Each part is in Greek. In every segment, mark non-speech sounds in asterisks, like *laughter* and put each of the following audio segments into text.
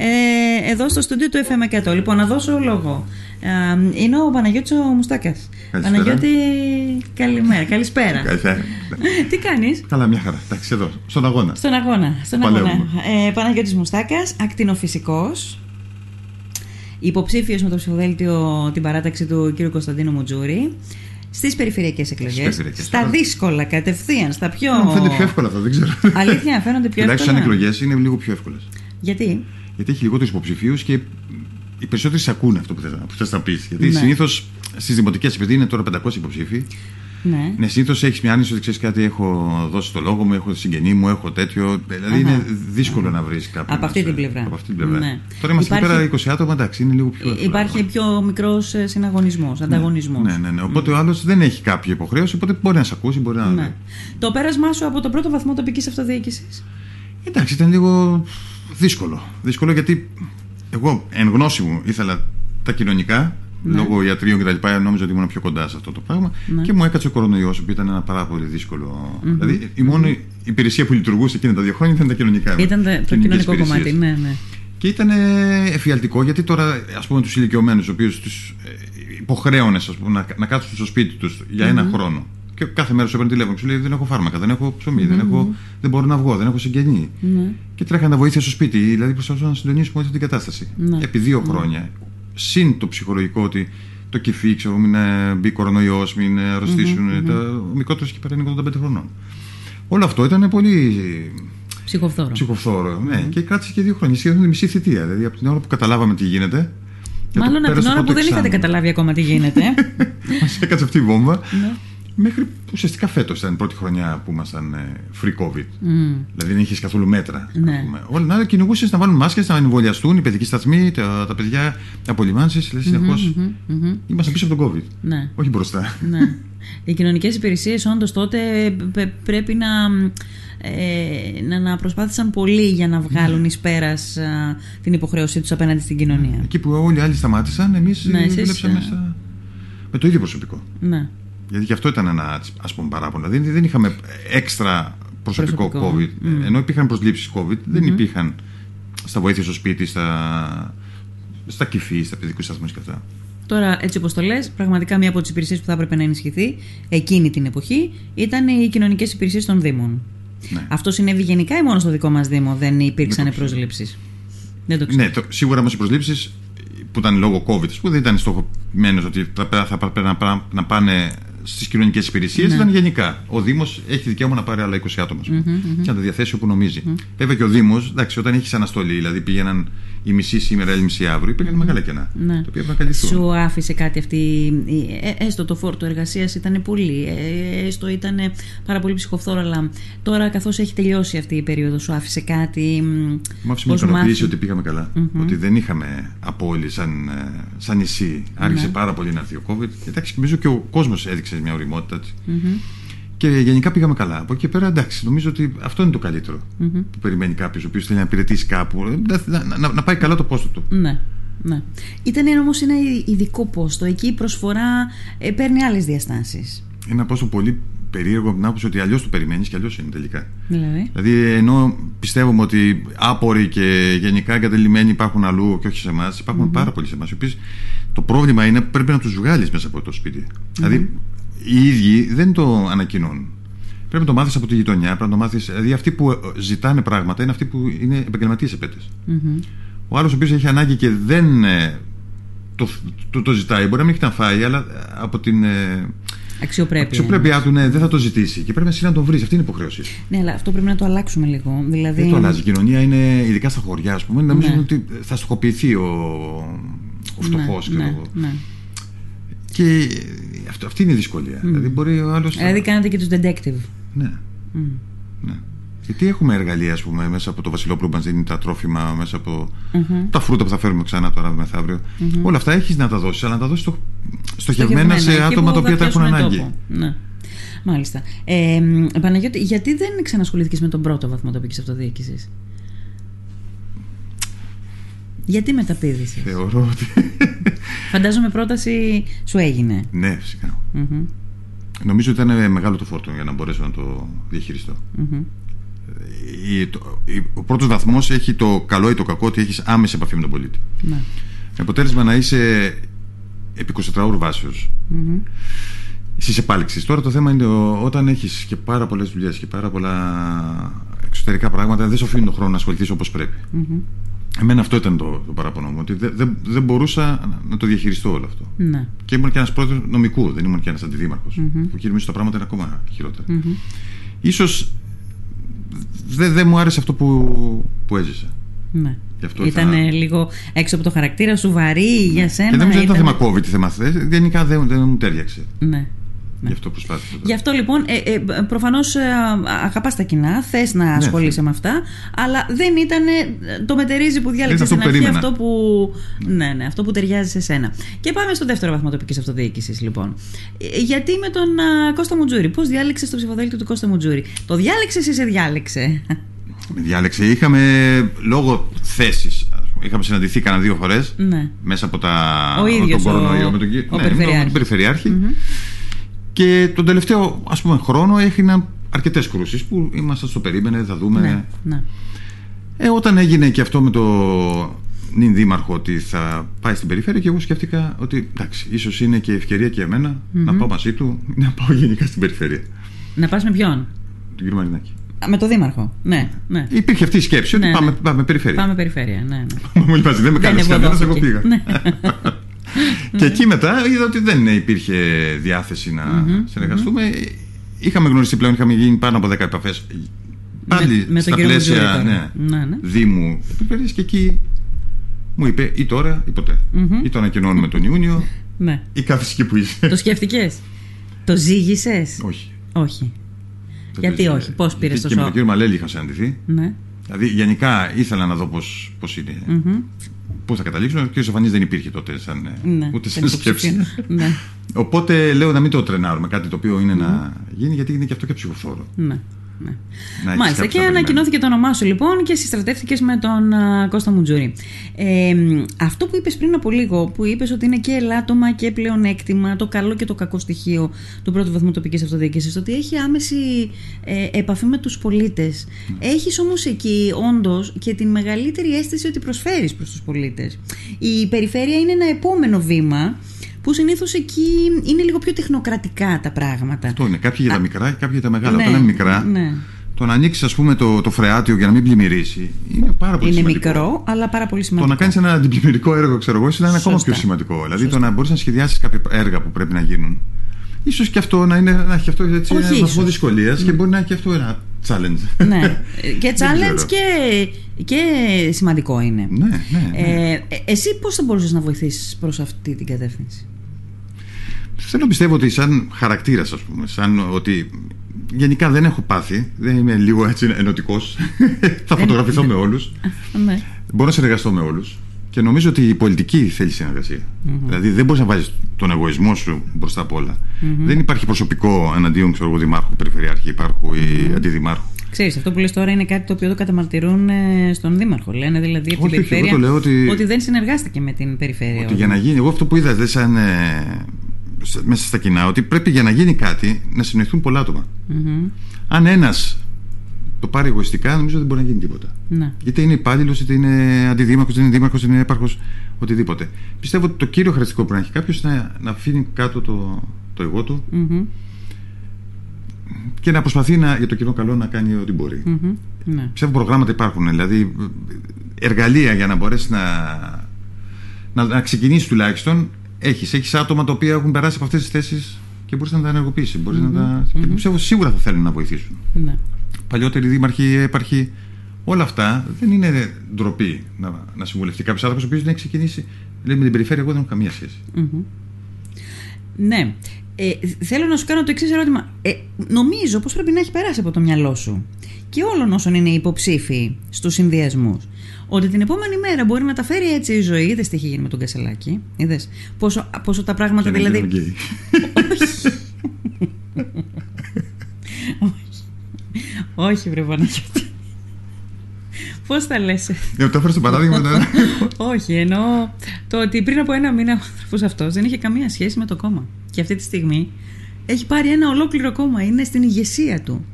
ε, εδώ στο στούντιο του FM100. Λοιπόν, να δώσω λόγο. Ε, είναι ο Παναγιώτης ο Μουστάκας. Καλησπέρα. Παναγιώτη, καλημέρα, καλησπέρα. Καλησπέρα. Τι κάνεις; Καλά, μια χαρά. Εντάξει, εδώ, στον αγώνα. Στον αγώνα. Στον Παλεύουμε. αγώνα. Ε, Παναγιώτης Μουστάκας, ακτινοφυσικός, υποψήφιος με το ψηφοδέλτιο την παράταξη του κ. Κωνσταντίνου Μουτζούρη, στις περιφερειακές εκλογές, περιφερειακές. στα δύσκολα κατευθείαν, στα πιο... Μου φαίνεται πιο εύκολα αυτό, δεν ξέρω. Αλήθεια, φαίνονται πιο Τουλάχιστον σαν εύκολα. εκλογές είναι λίγο πιο εύκολες. Γιατί; Γιατί έχει λιγότερους υποψηφίους και οι περισσότεροι σε ακούνε αυτό που θες που θες να πεις. Γιατί Ναι. συνήθως στις δημοτικές, επειδή είναι τώρα 500 υποψήφοι, Ναι. ναι, συνήθως έχεις μια άνοιξη ότι ξέρεις κάτι, έχω δώσει το λόγο μου, έχω συγγενή μου, έχω τέτοιο. Δηλαδή Αχα. είναι δύσκολο να βρεις κάποιον. Από αυτή να την σε- πλευρά. Από αυτή την πλευρά. Ναι. Τώρα είμαστε Υπάρχει- εκεί πέρα 20 άτομα, εντάξει, είναι λίγο πιο εύκολο. Υπάρχει πιο μικρός ε, συναγωνισμός, ανταγωνισμός. Ναι, ναι, ναι. Οπότε ο άλλος δεν έχει κάποια υποχρέωση, οπότε μπορεί να σε ακούσει, μπορεί να. Ναι. Το πέρασμά σου από το πρώτο βαθμό τοπικής αυτοδιοίκησης; Εντάξει, ήταν λίγο δύσκολο. Δύσκολο γιατί εγώ εν γνώση μου ήθελα τα κοινωνικά, Ναι. λόγω ιατρίων κτλ. Νόμιζα ότι ήμουν πιο κοντά σε αυτό το πράγμα. Ναι. Και μου έκατσε ο κορονοϊός, που ήταν ένα πάρα πολύ δύσκολο. Δηλαδή, η μόνη υπηρεσία που λειτουργούσε εκείνα τα δύο χρόνια ήταν τα κοινωνικά. Ήταν το- το κοινωνικές κοινωνικό υπηρεσίες. κομμάτι, ναι, ναι. Και ήταν ε, εφιαλτικό γιατί τώρα, ας πούμε, τους ηλικιωμένους, του οποίου τους υποχρέωνες να, να κάτσουν στο σπίτι τους για ένα χρόνο. Και κάθε μέρα σου έπαιρνε τηλέφωνο και σου λέει: Δεν έχω φάρμακα, δεν έχω ψωμί, δεν, έχω, δεν μπορώ να βγω, δεν έχω συγγενή. Ναι. Και τρέχανε να βοήθεια στο σπίτι, δηλαδή προσπαθούσαν να συντονίσουμε αυτή την κατάσταση. Ναι. Επί δύο χρόνια. Συν το ψυχολογικό ότι το κυφί, ξέρω, μην ε, μπει κορονοϊός, μην ε, αρρωστήσουν. Τα, ο μικρότερος εκεί πέρα είναι 85 χρονών. Όλο αυτό ήταν πολύ Ψυχοφθόρο. ψυχοφθόρο. Ναι, και κράτησε και δύο χρόνια. Σχεδόν τη μισή θητεία. Δηλαδή από την ώρα που καταλάβαμε τι γίνεται. και Μάλλον το από την πέρασε ώρα το που δεν είχατε εξάμηνο. καταλάβει ακόμα τι γίνεται. *laughs* Μας έκατσε αυτή η βόμβα. Ναι. Μέχρι που ουσιαστικά φέτος ήταν η πρώτη χρονιά που ήμασταν ε, free COVID. Μμ. Δηλαδή δεν είχες καθόλου μέτρα. Ναι. ας πούμε. Όλα να κυνηγούσες να βάλουν μάσκες, να εμβολιαστούν οι παιδικοί σταθμοί, τα, τα παιδιά, απολυμάνσεις. Δηλαδή συνεχώς Μμμ, μμμ. ήμασταν πίσω από τον COVID. Ναι. Όχι μπροστά. ναι. Οι κοινωνικές υπηρεσίες όντως τότε πε- πρέπει να, ε, να, να προσπάθησαν πολύ για να βγάλουν εις πέρας α, την υποχρέωσή τους απέναντι στην κοινωνία. Εκεί που όλοι οι άλλοι σταμάτησαν, εμείς Ναι, εσείς, δουλέψαμε ε, στα- με το ίδιο προσωπικό. Ναι. Γιατί και αυτό ήταν ένα ας πούμε παράπονο. Δηλαδή δεν είχαμε έξτρα προσωπικό, Προσωπικό. COVID. Μμ. Ενώ υπήρχαν προσλήψεις COVID, δεν υπήρχαν στα βοήθεια στο σπίτι, στα, στα κυφή, στα παιδικούς σταθμούς και αυτά. Τώρα, έτσι όπως το λες, πραγματικά μία από τις υπηρεσίες που θα έπρεπε να ενισχυθεί εκείνη την εποχή ήταν οι κοινωνικές υπηρεσίες των Δήμων. Ναι. Αυτό συνέβη γενικά ή μόνο στο δικό μας Δήμο δεν υπήρξαν Δεν το ξέρω. προσλήψεις; Δεν το ξέρω. Ναι, το, σίγουρα όμως οι προσλήψεις που ήταν λόγω COVID, που δεν ήταν στοχοποιημένες ότι θα, θα πρέπει να, πά- να πάνε στις κοινωνικές υπηρεσίες, Ναι. ήταν γενικά. Ο Δήμος έχει δικαίωμα να πάρει άλλα 20 άτομα ας πούμε, και να τα διαθέσει όπου νομίζει. Βέβαια και ο Δήμος, εντάξει, όταν έχεις αναστολή, δηλαδή πήγαιναν η μισή σήμερα, η μισή αύριο, υπήρχαν μεγάλα κενά. Ναι. Τα οποία έπρεπε να καλυφθούν. Σου άφησε κάτι αυτή. η- ε, έστω το φόρτο εργασίας ήταν πολύ. ε, έστω ήταν πάρα πολύ ψυχοφθόρο, αλλά τώρα καθώς έχει τελειώσει αυτή η περίοδος, σου άφησε κάτι. μ, Μου άφησε μια ως ικανοποίηση μάθημα. ότι πήγαμε καλά. Ότι δεν είχαμε απόλυτη σαν, ε, σαν νησί. Άρχισε Ναι. πάρα πολύ να έρθει ο COVID. Και εντάξει, νομίζω και ο κόσμος έδειξε μια οριμότητα. έτσι. Μμμ. Και γενικά πήγαμε καλά. Από εκεί και πέρα, εντάξει, νομίζω ότι αυτό είναι το καλύτερο Μμμ. που περιμένει κάποιος ο οποίος θέλει να υπηρετήσει κάπου. Ε, Να, να, να, να πάει καλά το πόστο του. Ναι. Ναι. Ήταν όμως ένα ειδικό πόστο. Εκεί η προσφορά ε, παίρνει άλλες διαστάσεις. Είναι ένα πόστο πολύ περίεργο από την άποψη ότι αλλιώς το περιμένεις και αλλιώς είναι τελικά. Δηλαδή; Δηλαδή, ενώ πιστεύουμε ότι άποροι και γενικά εγκατελειμμένοι υπάρχουν αλλού και όχι σε εμάς, υπάρχουν πάρα πολλοί σε εμάς. Οι οποίοι το πρόβλημα είναι που πρέπει να τους βγάλεις μέσα από το σπιτι Δηλαδή, οι ίδιοι δεν το ανακοινώνουν. Πρέπει να το μάθεις από τη γειτονιά, πρέπει να το μάθεις. Δηλαδή, αυτοί που ε, ζητάνε πράγματα είναι αυτοί που είναι επαγγελματίες επέτες. Μμμ. Ο άλλος ο οποίος έχει ανάγκη και δεν ε, το, το, το ζητάει, μπορεί να μην έχει να φάει, αλλά ε, από την ε, Αξιοπρέπεια. αξιοπρέπειά του ναι, δεν θα το ζητήσει. Και πρέπει εσύ να τον βρεις. Αυτή είναι η υποχρέωσή σου. Ναι, αλλά αυτό πρέπει να το αλλάξουμε λίγο. Δηλαδή... Δεν το αλλάζει. Η κοινωνία είναι, ειδικά στα χωριά, ας πούμε, νομίζω Ναι. ότι θα στοχοποιηθεί ο, ο φτωχός. Ναι, ναι, ναι. Και αυτό, αυτή είναι η δυσκολία. Δηλαδή, μπορεί ο άλλος. Δηλαδή κάνετε και τους detective. Ναι. Μμ. ναι. Γιατί έχουμε εργαλεία, ας πούμε, μέσα από το Βασιλόπουλο που μας δίνει τα τρόφιμα, μέσα από τα φρούτα που θα φέρουμε ξανά τώρα μεθαύριο. Όλα αυτά έχεις να τα δώσεις, αλλά να τα δώσεις στο, στοχευμένα σε εκεί άτομα που τα οποία θα τα έχουν πιάσουν ανάγκη. τόπο. Ναι. Μάλιστα. Ε, μ, Παναγιώτη, γιατί δεν ξανασχολήθηκε με τον πρώτο βαθμό τοπική αυτοδιοίκηση; Γιατί μεταπίδησες; Θεωρώ ότι. Φαντάζομαι πρόταση σου έγινε. ναι, φυσικά. Μμμ, Νομίζω ότι ήταν μεγάλο το φόρτο για να μπορέσω να το διαχειριστώ. μμμ. η- το- η- ο πρώτος βαθμός έχει το καλό ή το κακό ότι έχεις άμεση επαφή με τον πολίτη. Ναι. Με αποτέλεσμα να είσαι επί 24 ώρου βάσεως Μμμ. στι επάλξει. Τώρα το θέμα είναι ο- όταν έχεις και πάρα πολλές δουλειές και πάρα πολλά εξωτερικά πράγματα, δεν σου αφήνει τον χρόνο να ασχοληθείς όπως πρέπει. Μμμ. Εμένα αυτό ήταν το, το παράπονο μου, ότι δεν, δεν, δεν μπορούσα να το διαχειριστώ όλο αυτό. Ναι. Και ήμουν και ένας πρόεδρο νομικού, δεν ήμουν και ένας αντιδήμαρχος. Μμμ. Που εκεί νομίζω τα πράγματα είναι ακόμα χειρότερα. Μμμ. Ίσως δεν δεν μου άρεσε αυτό που, που έζησα. Ναι. Γι' αυτό Ήταν θα- ε, λίγο έξω από το χαρακτήρα σου, βαρύ για σένα. Και δεν νομίζω ότι ήταν ήταν- θέμα COVID, θέμα θες. Γενικά δεν, δεν μου τέριαξε. Ναι. Γι' αυτό προσπάθησα. Γι' αυτό λοιπόν, ε, ε, προφανώς αγαπάς τα κοινά, θες να Ναι, ασχολείσαι με αυτά, αλλά δεν ήταν ε, το μετερίζει που διάλεξες αυτό στην που αρχή περίμενα. αυτό που, ναι, ναι, αυτό που ταιριάζει σε σένα. Και πάμε στο δεύτερο βαθμό τοπικής αυτοδιοίκησης, λοιπόν. Ε, Γιατί με τον α, Κώστα Μουτζούρη, πώς διάλεξες το ψηφοδέλτιο του Κώστα Μουτζούρη; Το διάλεξες ή σε διάλεξε; Με διάλεξε. Είχαμε λόγω θέσης. Είχαμε συναντηθεί κανένα δύο φορές ναι. μέσα από, τα, Ο από ίδιος τον ο- κορονοϊό με τον, κυ- ο ναι, με τον Περιφερειάρχη. Περιφερειάρχη. Μμμ. Και τον τελευταίο ας πούμε, χρόνο έγιναν αρκετές κρούσεις που ήμασταν στο περίμενε, θα δούμε. Ναι, ναι. Ε, όταν έγινε και αυτό με το νυν δήμαρχο ότι θα πάει στην περιφέρεια και εγώ σκέφτηκα ότι εντάξει, ίσως είναι και ευκαιρία και εμένα να πάω μαζί του ή *laughs* να πάω γενικά στην περιφέρεια. Να πας με ποιον; Τον κύριο Μαρινάκη. Α, Με το Δήμαρχο. Ναι, ναι. Υπήρχε αυτή η σκέψη ότι Ναι, πάμε, ναι. πάμε περιφέρεια. Πάμε περιφέρεια. Ναι, ναι. Μου είπα, δεν με Δεν κάνεις κανένας, εγώ ευωδόθηκε. πήγα. *laughs* Ναι. και εκεί μετά είδα ότι δεν υπήρχε διάθεση να συνεργαστούμε. Είχαμε γνωριστεί πλέον, είχαμε γίνει πάνω από 10 επαφές. Πάλι με τον στα κύριο Μουτζούρη πλαίσια τώρα. ναι, Ναι, ναι. Δήμου Περιφέρειας και εκεί μου είπε ή τώρα ή ποτέ. Μμμ. Ή το ανακοινώνουμε τον Ιούνιο ναι. ή κάθεσαι εκεί που είσαι. Το σκέφτηκες; Το ζήγησες; όχι. Όχι. Δεν Γιατί το- όχι, πώς πήρες Γιατί το Και με τον σοκ; κύριο Μαλέλη είχα συναντηθεί. Ναι. Δηλαδή γενικά ήθελα να δω πώς, πώς είναι. Μμμ. Πού θα καταλήξουν. Ο κ. Σοφανής δεν υπήρχε τότε σαν, ε, Ναι. ούτε Ήταν σαν σκέψη. υποψήφιο. ναι. Οπότε λέω να μην το τρενάρουμε κάτι το οποίο είναι να γίνει γιατί είναι και αυτό και ψηφοφόρο. ναι. Ναι. Να έχεις Μάλιστα, κάποιους και να περιμένουν. ανακοινώθηκε το όνομά σου λοιπόν και συστρατεύτηκες με τον α, Κώστα Μουτζούρη. Ε, μ, αυτό που είπες πριν από λίγο, που είπες ότι είναι και ελάττωμα και πλεονέκτημα, το καλό και το κακό στοιχείο του πρώτου βαθμού τοπικής αυτοδιοίκησης, ότι έχει άμεση ε, επαφή με τους πολίτες. Ναι. Έχεις όμως εκεί όντως και την μεγαλύτερη αίσθηση ότι προσφέρεις προς τους πολίτες. Η περιφέρεια είναι ένα επόμενο βήμα που συνήθως εκεί είναι λίγο πιο τεχνοκρατικά τα πράγματα. Αυτό είναι. Κάποιοι για τα μικρά και κάποιοι για τα μεγάλα. Ναι, Όταν είναι μικρά, ναι. το να ανοίξεις ας πούμε το, το φρεάτιο για να μην πλημμυρίσει είναι πάρα πολύ Είναι σημαντικό. μικρό, αλλά πάρα πολύ Το σημαντικό. να κάνεις ένα αντιπλημμυρικό έργο, ξέρω εγώ, ίσως να είναι ακόμα Σωστά. πιο σημαντικό. Δηλαδή το να μπορείς να σχεδιάσεις κάποια έργα που πρέπει να γίνουν. σω και αυτό να, είναι, να έχει αυτό έτσι, Όχι ένα βαθμό ίσως. δυσκολίας και μπορεί να έχει και αυτό ένα challenge. ναι. *laughs* Και Δεν challenge ξέρω. και, και σημαντικό είναι. ναι, ναι. ναι. Ε, ε, εσύ πώς θα μπορούσες να βοηθήσεις προς αυτή την κατεύθυνση; Θέλω να πιστεύω ότι σαν χαρακτήρας, ας πούμε, σαν ότι γενικά δεν έχω πάθει, δεν είμαι λίγο έτσι ενωτικός. *laughs* θα φωτογραφηθώ με όλους. *laughs* ναι. Μπορώ να συνεργαστώ με όλους. Και νομίζω ότι η πολιτική θέλει συνεργασία. Δηλαδή δεν μπορείς να βάζεις τον εγωισμό σου μπροστά απ' όλα. Δεν υπάρχει προσωπικό εναντίον ξέρω, εγώ, δημάρχου, περιφερειάρχη, υπάρχου ή αντιδημάρχου. Ξέρεις, αυτό που λες τώρα είναι κάτι το οποίο το καταμαρτυρούν ε, στον Δήμαρχο. Λένε δηλαδή από την Όχι, όχι, περιφέρεια εγώ το λέω ότι- δεν συνεργάστηκε με την περιφέρεια. Ότι για να γίνει, εγώ αυτό που είδα δε σαν, ε, σε- μέσα στα κοινά, ότι πρέπει για να γίνει κάτι να συνοηθούν πολλά άτομα. Μμμ. Αν ένας το πάρει εγωιστικά, νομίζω δεν μπορεί να γίνει τίποτα. Ναι. Είτε είναι υπάλληλος, είτε είναι αντιδήμαρχος, είτε είναι δήμαρχος, είτε είναι έπαρχος, οτιδήποτε. Πιστεύω ότι το κύριο χαρακτηριστικό που να έχει κάποιος είναι να, να αφήνει κάτω το, το εγώ του Μμμ. και να προσπαθεί να, για το κοινό καλό να κάνει ό,τι μπορεί. Μμμ. Ναι. Πιστεύω προγράμματα υπάρχουν, δηλαδή εργαλεία για να μπορέσει να, να, να ξεκινήσει τουλάχιστον. Έχεις έχεις άτομα τα οποία έχουν περάσει από αυτές τις θέσεις και μπορείς να τα ενεργοποιήσεις. Μπορείς να τα... Και πιστεύω σίγουρα θα θέλουν να βοηθήσουν. ναι. Παλιότεροι δήμαρχοι, έπαρχοι, όλα αυτά δεν είναι ντροπή να, να συμβουλευτεί κάποιος άνθρωπος ο οποίος δεν έχει ξεκινήσει. Λέει με την περιφέρεια, εγώ δεν έχω καμία σχέση. Μμμ. Ναι. Ε, θέλω να σου κάνω το εξής ερώτημα. Ε, νομίζω πως πρέπει να έχει περάσει από το μυαλό σου και όλων όσων είναι υποψήφοι στους συνδυασμούς ότι την επόμενη μέρα μπορεί να τα φέρει έτσι η ζωή. Είδες τι έχει γίνει με τον Κασελάκη. Είδες πόσο, πόσο τα πράγματα Και να δηλαδή. γίνουν γκέι. Όχι, βρε Παναγιώτη. Πώς τα λες; Ε, το έφερε στο παράδειγμα. ναι. Όχι, εννοώ το ότι πριν από ένα μήνα ο άνθρωπος αυτός δεν είχε καμία σχέση με το κόμμα. Και αυτή τη στιγμή έχει πάρει ένα ολόκληρο κόμμα. Είναι στην ηγεσία του.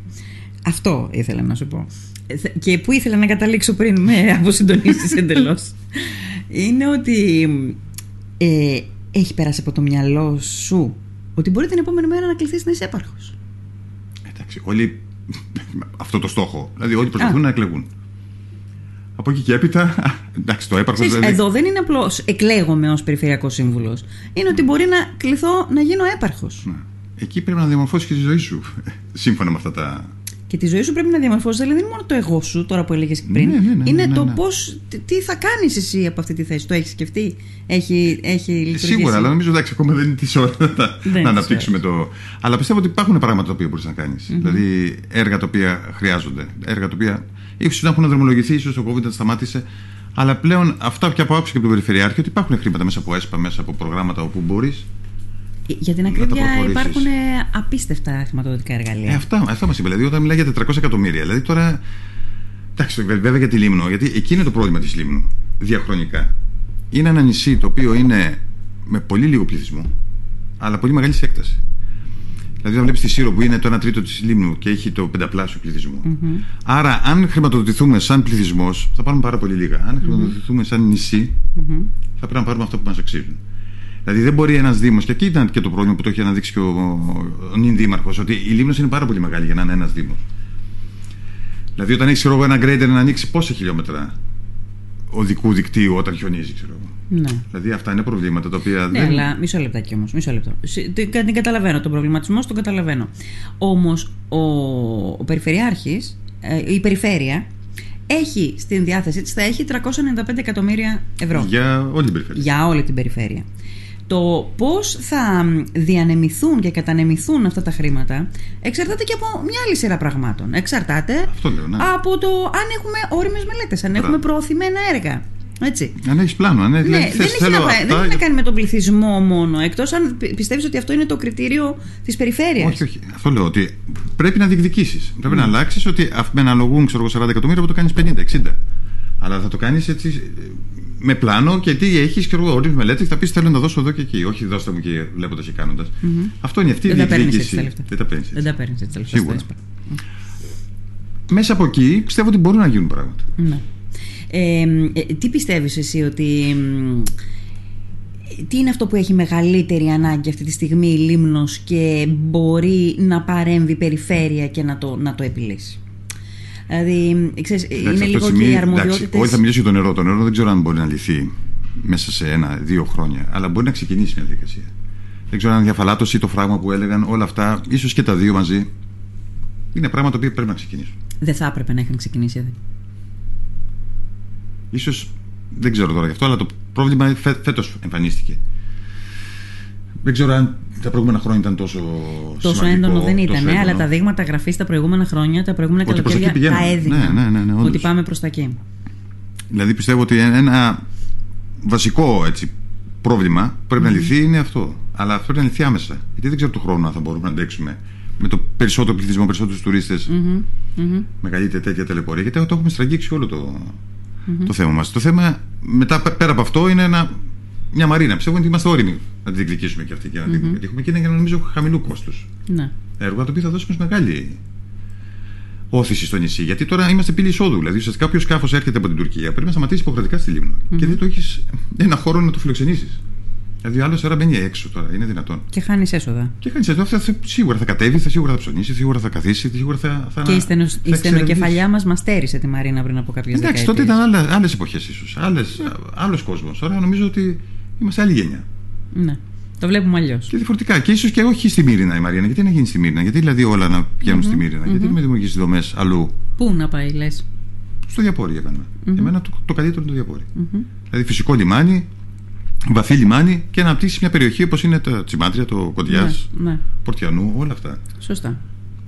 Αυτό ήθελα να σου πω. Ε, και που ήθελα να καταλήξω πριν με αποσυντονίσεις *laughs* εντελώς. είναι ότι ε, έχει περάσει από το μυαλό σου ότι μπορεί την επόμενη μέρα να κληθείς να είσαι έπαρχος. Εντάξει, όλοι *laughs* αυτό το στόχο. Δηλαδή, όλοι προσπαθούν να εκλεγούν. Από εκεί και έπειτα. *laughs* Εντάξει, το έπαρχος. Δηλαδή... Εδώ δεν είναι απλώς εκλέγομαι ως περιφερειακός σύμβουλος. Είναι ότι μπορεί να κληθώ να γίνω έπαρχος. Ναι. Εκεί πρέπει να διαμορφώσεις και τη ζωή σου. Σύμφωνα με αυτά τα. Και τη ζωή σου πρέπει να διαμορφώσεις. Δηλαδή δεν είναι μόνο το εγώ σου, τώρα που έλεγες πριν. Ναι, ναι, ναι, είναι ναι, το ναι. πώς. Τι θα κάνεις εσύ από αυτή τη θέση. Το έχεις σκεφτεί; Έχει, έχει λειτουργήσει; Σίγουρα, αλλά νομίζω ότι ακόμα δεν είναι της ώρα να, να αναπτύξουμε το. Αλλά πιστεύω ότι υπάρχουν πράγματα τα οποία μπορείς να κάνεις. Mm-hmm. Δηλαδή έργα τα οποία χρειάζονται. Έργα τα οποία ίσως να έχουν δρομολογηθεί, ίσως το COVID να σταμάτησε. Αλλά πλέον αυτά πια που άκουσα και από τον Περιφερειάρχη ότι υπάρχουν χρήματα μέσα από ΕΣΠΑ, μέσα από προγράμματα όπου μπορείς για την ακρίβεια υπάρχουν απίστευτα χρηματοδοτικά εργαλεία. Ε, αυτά αυτά μας είπε. Δηλαδή, όταν μιλάει για 400 εκατομμύρια. Δηλαδή, τώρα. Εντάξει, βέβαια για τη Λίμνο, γιατί εκεί είναι το πρόβλημα της Λίμνου. Διαχρονικά. Είναι ένα νησί το οποίο είναι με πολύ λίγο πληθυσμό, αλλά πολύ μεγάλης έκτασης. Δηλαδή, όταν βλέπεις τη Σύρο που είναι το 1 τρίτο της Λίμνου και έχει το πενταπλάσιο πληθυσμό. Mm-hmm. Άρα, αν χρηματοδοτηθούμε σαν πληθυσμός, θα πάρουμε πάρα πολύ λίγα. Αν χρηματοδοτηθούμε σαν νησί, mm-hmm. θα πρέπει να πάρουμε αυτό που μας αξίζουν. Δηλαδή δεν μπορεί ένας Δήμος, και εκεί ήταν και το πρόβλημα που το έχει αναδείξει και ο, ο νυν Δήμαρχος, ότι η Λίμνος είναι πάρα πολύ μεγάλη για να είναι ένας Δήμος. Δηλαδή όταν έχεις ένα γκρέιντερ να ανοίξει πόσα χιλιόμετρα οδικού δικτύου όταν χιονίζει, ξέρω εγώ. Ναι. Δηλαδή αυτά είναι προβλήματα τα οποία. Ναι, δεν... αλλά μισό λεπτάκι όμως. Μισό λεπτό. Την καταλαβαίνω τον προβληματισμό, τον καταλαβαίνω. Όμως ο, ο Περιφερειάρχης, ε, η Περιφέρεια, έχει στην διάθεσή της θα έχει 395 εκατομμύρια ευρώ. Για όλη την περιφέρεια. Για όλη την περιφέρεια. Το πώς θα διανεμηθούν και κατανεμηθούν αυτά τα χρήματα εξαρτάται και από μια άλλη σειρά πραγμάτων. Εξαρτάται ναι. από το αν έχουμε όριμες μελέτες, αν έχουμε προωθημένα έργα. Έτσι. Αν έχεις πλάνο, αν έχει, ναι, δεν, έχει να, δεν έχει να κάνει με τον πληθυσμό μόνο. Εκτός αν πιστεύεις ότι αυτό είναι το κριτήριο της περιφέρειας. Όχι, όχι. Αυτό λέω ότι πρέπει να διεκδικήσεις. Πρέπει να αλλάξεις ότι με αναλογούν ξέρω, 40 εκατομμύρια που το κάνεις 50, 60. Αλλά θα το κάνεις έτσι με πλάνο και τι έχεις και εγώ όλη τη μελέτη θα πεις θέλω να δώσω εδώ και εκεί. Όχι δώστε μου και βλέποντας και κάνοντας. Mm-hmm. Αυτό είναι αυτή η διεκδίκηση. Δεν τα παίρνεις. Δεν τα παίρνεις έτσι. Σίγουρα. Μέσα από εκεί πιστεύω ότι μπορούν να γίνουν πράγματα. Ναι. Ε, ε, τι πιστεύεις εσύ ότι τι είναι αυτό που έχει μεγαλύτερη ανάγκη αυτή τη στιγμή η Λίμνος και μπορεί να παρέμβει περιφέρεια και να το, να το επιλύσει; Δηλαδή, ξέρεις, είναι λίγο και οι αρμοδιότητε. Όχι, θα μιλήσω για το νερό. Το νερό δεν ξέρω αν μπορεί να λυθεί μέσα σε ένα-δύο χρόνια, αλλά μπορεί να ξεκινήσει μια διαδικασία. Δεν ξέρω αν η διαφαλάτωση, το φράγμα που έλεγαν, όλα αυτά, ίσως και τα δύο μαζί, είναι πράγματα που πρέπει να ξεκινήσουν. Δεν θα έπρεπε να είχαν ξεκινήσει εδώ. Ίσως, δεν ξέρω τώρα γι' αυτό, αλλά το πρόβλημα φέ, φέτος εμφανίστηκε. Δεν ξέρω αν τα προηγούμενα χρόνια ήταν τόσο. Τόσο έντονο δεν ήταν, ναι, αλλά τα δείγματα γραφής τα προηγούμενα χρόνια, τα προηγούμενα καλοκαίρια τα έδιναν. Ναι, ναι, ναι, ναι, ότι πάμε προς τα εκεί. Δηλαδή πιστεύω ότι ένα βασικό έτσι, πρόβλημα που πρέπει mm-hmm. να λυθεί είναι αυτό. Αλλά αυτό πρέπει να λυθεί άμεσα. Γιατί δεν ξέρω του χρόνου αν θα μπορούμε να αντέξουμε με το περισσότερο πληθυσμό, περισσότερους τουρίστες, mm-hmm. mm-hmm. μεγαλύτερη τέτοια τελεπορία. Γιατί το έχουμε στραγγίξει όλο το, το θέμα μας. Το θέμα μετά πέρα από αυτό είναι ένα μια μαρίνα. Πιστεύω ότι είμαστε όριμοι να τη διεκδικήσουμε και αυτή και να την πετύχουμε και είναι για νομίζω χαμηλού κόστους. Ναι. Έργο το οποίο θα δώσουμε μεγάλη όθηση στο νησί. Γιατί τώρα είμαστε πύλη εισόδου. Δηλαδή, ουσιαστικά όποιος σκάφος έρχεται από την Τουρκία πρέπει να σταματήσει υποχρεωτικά στη λιμνο Και δεν το έχεις ένα χώρο να το φιλοξενήσεις. Δηλαδή, άλλος τώρα μπαίνει έξω τώρα, είναι δυνατόν. Και χάνεις έσοδα. Και χάνεις έσοδα. Σίγουρα θα κατέβει, θα σίγουρα θα ψωνίσει, σίγουρα θα καθίσει, σίγουρα θα. θα και η, στενο, η στενοκεφαλιά μας μας στέρισε τη Μαρίνα πριν από κάποιες δεκαετίες. Εντάξει, τότε ήταν άλλες εποχές ίσως. Άλλος κόσμος. Τώρα νομίζω ότι Είμαστε άλλη γενιά. Ναι. Το βλέπουμε αλλιώς. Και διαφορετικά. Και ίσως και όχι στη Μύρινα η Μαριάννα. Γιατί να γίνει στη Μύρινα, Γιατί δηλαδή όλα να πηγαίνουν mm-hmm, στη Μύρινα, mm-hmm. Γιατί να δημιουργήσεις δομές αλλού; Πού να πάει, λες; Στο διαπόρι έκανα. Mm-hmm. Εμένα το, το καλύτερο είναι το διαπόρι. Mm-hmm. Δηλαδή φυσικό λιμάνι, βαθύ λιμάνι και να αναπτύξεις μια περιοχή όπως είναι τα Τσιμάντρια, το Κοντιάς, ναι, ναι. Πορτιανού, όλα αυτά. Σωστά.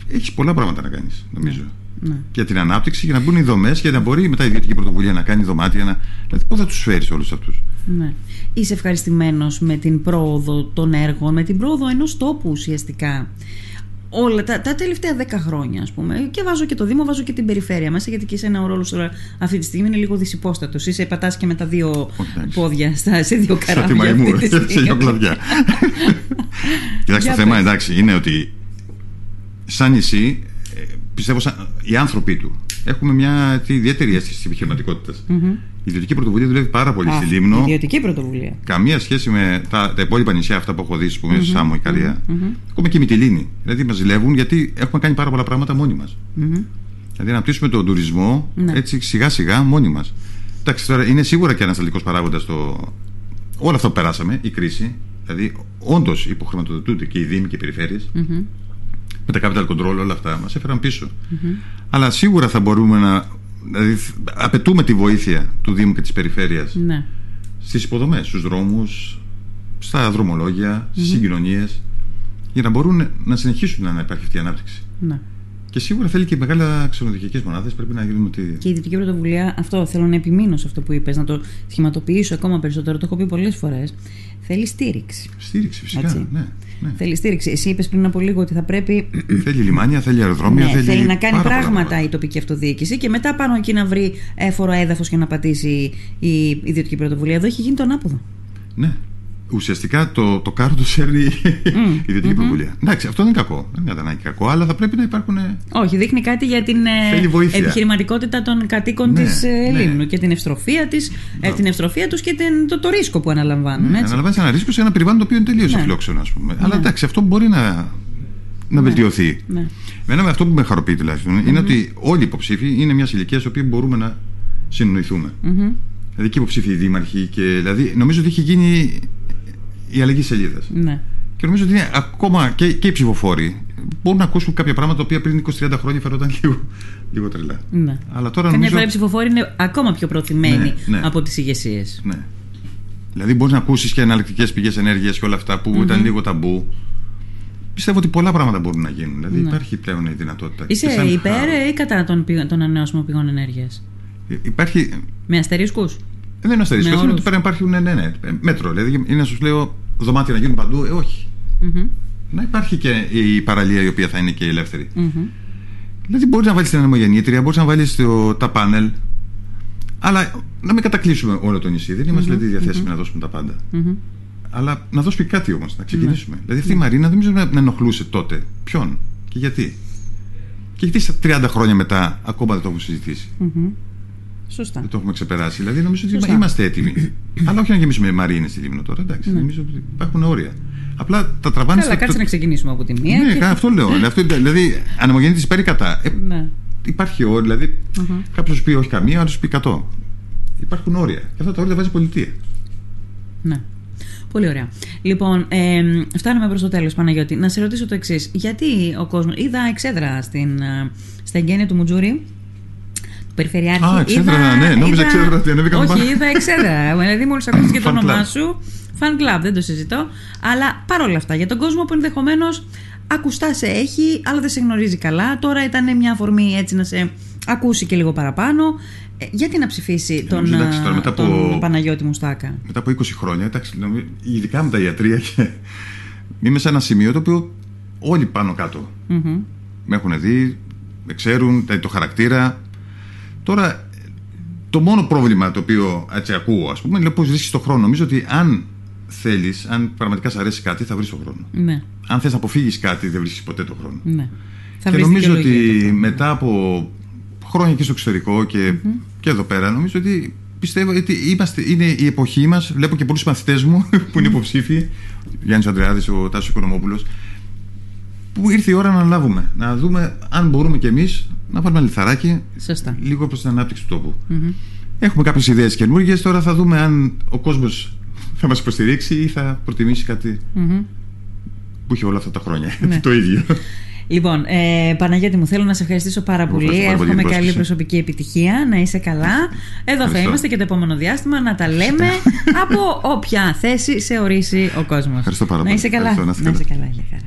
Έχεις πολλά πράγματα να κάνεις, νομίζω. Ναι. Ναι. Για την ανάπτυξη, για να μπουν οι δομές, για να μπορεί μετά η ιδιωτική πρωτοβουλία να κάνει δωμάτια. Να... Δηλαδή, πώ θα τους φέρεις όλους αυτούς; Ναι. Είσαι ευχαριστημένος με την πρόοδο των έργων, με την πρόοδο ενός τόπου ουσιαστικά; Όλα τα, τα τελευταία δέκα χρόνια, ας πούμε. Και βάζω και το Δήμο, βάζω και την περιφέρεια μέσα, γιατί και εσένα ο ρόλος τώρα αυτή τη στιγμή είναι λίγο δυσυπόστατος. Είσαι πατάς και με τα δύο πόδια στα, σε δύο καράβια. Σαν τη μαϊμού, σε δύο κλαδιά. *laughs* Κοιτάξτε, το θέμα εντάξει είναι ότι σαν νησί πιστεύω σαν, οι άνθρωποι του έχουμε μια τι, ιδιαίτερη αίσθηση της επιχειρηματικότητας. Η ιδιωτική πρωτοβουλία δουλεύει πάρα πολύ στη Λίμνο. Ιδιωτική πρωτοβουλία. Καμία σχέση με τα, τα υπόλοιπα νησιά αυτά που έχω δει, πούμε, mm-hmm. Σάμο, Ικαρία. Ακόμα και η Μυτιλίνη. Δηλαδή μας ζηλεύουν γιατί έχουμε κάνει πάρα πολλά πράγματα μόνοι μας. Δηλαδή να αναπτύσσουμε τον τουρισμό Ναι. έτσι σιγά σιγά μόνοι μας. Εντάξει, τώρα είναι σίγουρα και ανασταλτικός παράγοντας το. Όλο αυτό που περάσαμε, η κρίση. Δηλαδή, όντως υποχρηματοδοτούνται και οι Δήμοι και οι περιφερειες με τα capital control, όλα αυτά μας έφεραν πίσω. Αλλά σίγουρα θα μπορούμε να. Δηλαδή, απαιτούμε τη βοήθεια του Δήμου και της περιφέρειας Ναι. στις υποδομές, στους δρόμους, στα δρομολόγια, στις συγκοινωνίες για να μπορούν να συνεχίσουν να υπάρχει αυτή η ανάπτυξη. ναι. Και σίγουρα θέλει και μεγάλα ξενοδοχειακές μονάδες, πρέπει να γίνουν ότι... Και η Δυτική Πρωτοβουλία, αυτό θέλω να επιμείνω σε αυτό που είπες, να το σχηματοποιήσω ακόμα περισσότερο. Το έχω πει πολλές φορές. Θέλει στήριξη. Στήριξη φυσικά, Έτσι. ναι. ναι. Θέλει στήριξη. Εσύ είπες πριν από λίγο ότι θα πρέπει. θέλει λιμάνια, θέλει αεροδρόμια, ναι, θέλει, θέλει να κάνει πάρα πολλά πράγματα πράγματα. η τοπική αυτοδιοίκηση και μετά πάνω εκεί να βρει έφορο έδαφος και να πατήσει η ιδιωτική πρωτοβουλία. Εδώ έχει γίνει το ανάποδο. Ναι. Ουσιαστικά το, το κάρο το σέρνει *laughs* η ιδιωτική πρωτοβουλία. Εντάξει, αυτό δεν είναι κακό. Δεν είναι ανάγκη κακό, αλλά θα πρέπει να υπάρχουν. Όχι, δείχνει κάτι για την ε, Θέλει βοήθεια. επιχειρηματικότητα των κατοίκων Ναι, της ε, ναι. Λίμνου και την ευστροφία, της, ε, την ευστροφία τους και την, το, το ρίσκο που αναλαμβάνουν. έτσι. Αναλαμβάνεις ένα ρίσκο σε ένα περιβάλλον το οποίο είναι τελείως Ναι. αφιλόξενο, ας πούμε. Αλλά εντάξει, αυτό μπορεί να, να βελτιωθεί. Ναι. Εμένα με αυτό που με χαροποιεί τουλάχιστον είναι ότι όλοι οι υποψήφοι είναι μια ηλικία στην οποία μπορούμε να συνοηθούμε. Μμμ. Δηλαδή και υποψήφοι δήμαρχοι και δηλαδή νομίζω ότι έχει γίνει η αλλαγή σελίδα. Ναι. Και νομίζω ότι είναι ακόμα και, και οι ψηφοφόροι μπορούν να ακούσουν κάποια πράγματα τα οποία πριν 20-30 χρόνια φαινόταν λίγο, λίγο τρελά. Ναι. Αλλά τώρα Καμιά νομίζω. φορά οι ψηφοφόροι είναι ακόμα πιο προθυμένοι Ναι, ναι. από τις ηγεσίες. Ναι. Δηλαδή μπορείς να ακούσεις και εναλλακτικέ πηγές ενέργειας και όλα αυτά που ήταν λίγο ταμπού. Πιστεύω ότι πολλά πράγματα μπορούν να γίνουν. Δηλαδή Ναι. υπάρχει πλέον η δυνατότητα. Είσαι Και σαν υπέρ χάρο. ή κατά των, πηγ- των ανανεώσιμων πηγών ενέργειας; Υπάρχει. Με αστερίσκους; Δεν είναι αστερίσκο. Με Είναι ότι όρους. πρέπει να υπάρχουν ναι, ναι, ναι, μέτρο. Δηλαδή είναι να σου λέω δωμάτια να γίνουν παντού. Ε, όχι. Να υπάρχει και η παραλία η οποία θα είναι και ελεύθερη. Δηλαδή μπορείς να βάλεις την ανεμογεννήτρια, μπορείς να βάλεις τα πάνελ. Αλλά να μην κατακλείσουμε όλο το νησί. Δεν είμαστε δηλαδή διαθέσιμοι να δώσουμε τα πάντα. Αλλά να δώσουμε κάτι όμως, να ξεκινήσουμε. Δηλαδή αυτή η Μαρίνα δεν νομίζω να, να ενοχλούσε τότε. Ποιον και γιατί. Και γιατί στα 30 χρόνια μετά ακόμα δεν το έχουμε συζητήσει. Σωστά. Δεν το έχουμε ξεπεράσει. Δηλαδή νομίζω ότι Σωστά. είμαστε έτοιμοι. *clears throat* Αλλά όχι να γεμίσουμε μαρίνες στη Λίμνο τώρα. Εντάξει, νομίζω ότι υπάρχουν όρια. Απλά τα τραβάνε Καλά, κάτσε να ξεκινήσουμε από τη μία. Ναι, και- αυτό λέω. Αυτό, δηλαδή, ανεμογεννήτρια υπέρ ή κατά. Ε, Ναι. υπάρχει όριο. Δηλαδή, κάποιος πει όχι καμία, άλλος πει 100. Υπάρχουν όρια. Και αυτά τα όρια τα βάζει η πολιτεία. Ναι. Πολύ ωραία. Λοιπόν, ε, φτάνουμε προς το τέλος, Παναγιώτη. Να σε ρωτήσω το εξής. Γιατί ο κόσμο. Είδα εξέδρα στην, ε, στα εγγένεια του Μουτζούρι. Του Περιφερειάρχη. Α, εξέδρα, ναι, νόμιζα εξέδρα ότι ανέβηκαν Όχι, πάνω. είδα εξέδρα. δηλαδή, μόλι ακούστηκε το Fan όνομά club. σου. Fan club, δεν το συζητώ. Αλλά παρόλα αυτά, για τον κόσμο που ενδεχομένως ακουστά σε έχει, αλλά δεν σε γνωρίζει καλά. Τώρα ήταν μια αφορμή έτσι να σε ακούσει και λίγο παραπάνω. Ε, γιατί να ψηφίσει τον, νομίζω, εντάξει, τώρα ε, μετά τον από- Παναγιώτη Μουστάκα; μετά από 20 χρόνια, εντάξει, νομίζω, ειδικά με τα ιατρία και. Είμαι σε ένα σημείο το οποίο όλοι πάνω κάτω Μμμ. με έχουν δει, με ξέρουν τα- το χαρακτήρα. Τώρα, το μόνο πρόβλημα το οποίο έτσι ακούω, ας πούμε, είναι πώς βρίσκεις τον χρόνο. Νομίζω ότι αν θέλεις, αν πραγματικά σ' αρέσει κάτι, θα βρεις τον χρόνο. Ναι, Αν θες να αποφύγεις κάτι, δεν βρίσκεις ποτέ τον χρόνο. ναι. Θα και βρεις νομίζω δικαιολογία ότι τότε. μετά από χρόνια και στο εξωτερικό και, και εδώ πέρα, νομίζω ότι πιστεύω ότι είμαστε, είναι η εποχή μας. Βλέπω και πολλούς μαθητές μου *laughs* που είναι υποψήφοι, Γιάννης Αντρεάδη, ο Τάσος Οικονομόπουλος, που ήρθε η ώρα να αναλάβουμε. Να δούμε αν μπορούμε κι εμείς να βάλουμε ένα λιθαράκι Σωστά. λίγο προς την ανάπτυξη του τοπου Έχουμε κάποιες ιδέες καινούργιες. Τώρα θα δούμε αν ο κόσμος θα μας υποστηρίξει ή θα προτιμήσει κάτι Μμμ. που είχε όλα αυτά τα χρόνια. Ναι. *laughs* το ίδιο. Λοιπόν, ε, Παναγιώτη μου, θέλω να σε ευχαριστήσω πάρα Εγώ πολύ. ευχαριστώ πάρα πολύ Εύχομαι για την καλή πρόσκληση. προσωπική επιτυχία, να είσαι καλά. Εδώ θα Ευχαριστώ. είμαστε και το επόμενο διάστημα να τα λέμε από όποια θέση σε ορίσει ο κόσμος. Ευχαριστώ πάρα Να πολύ. είσαι καλά. Ευχαριστώ, να είστε Να είσαι καλά. καλά. Γεια χαρά.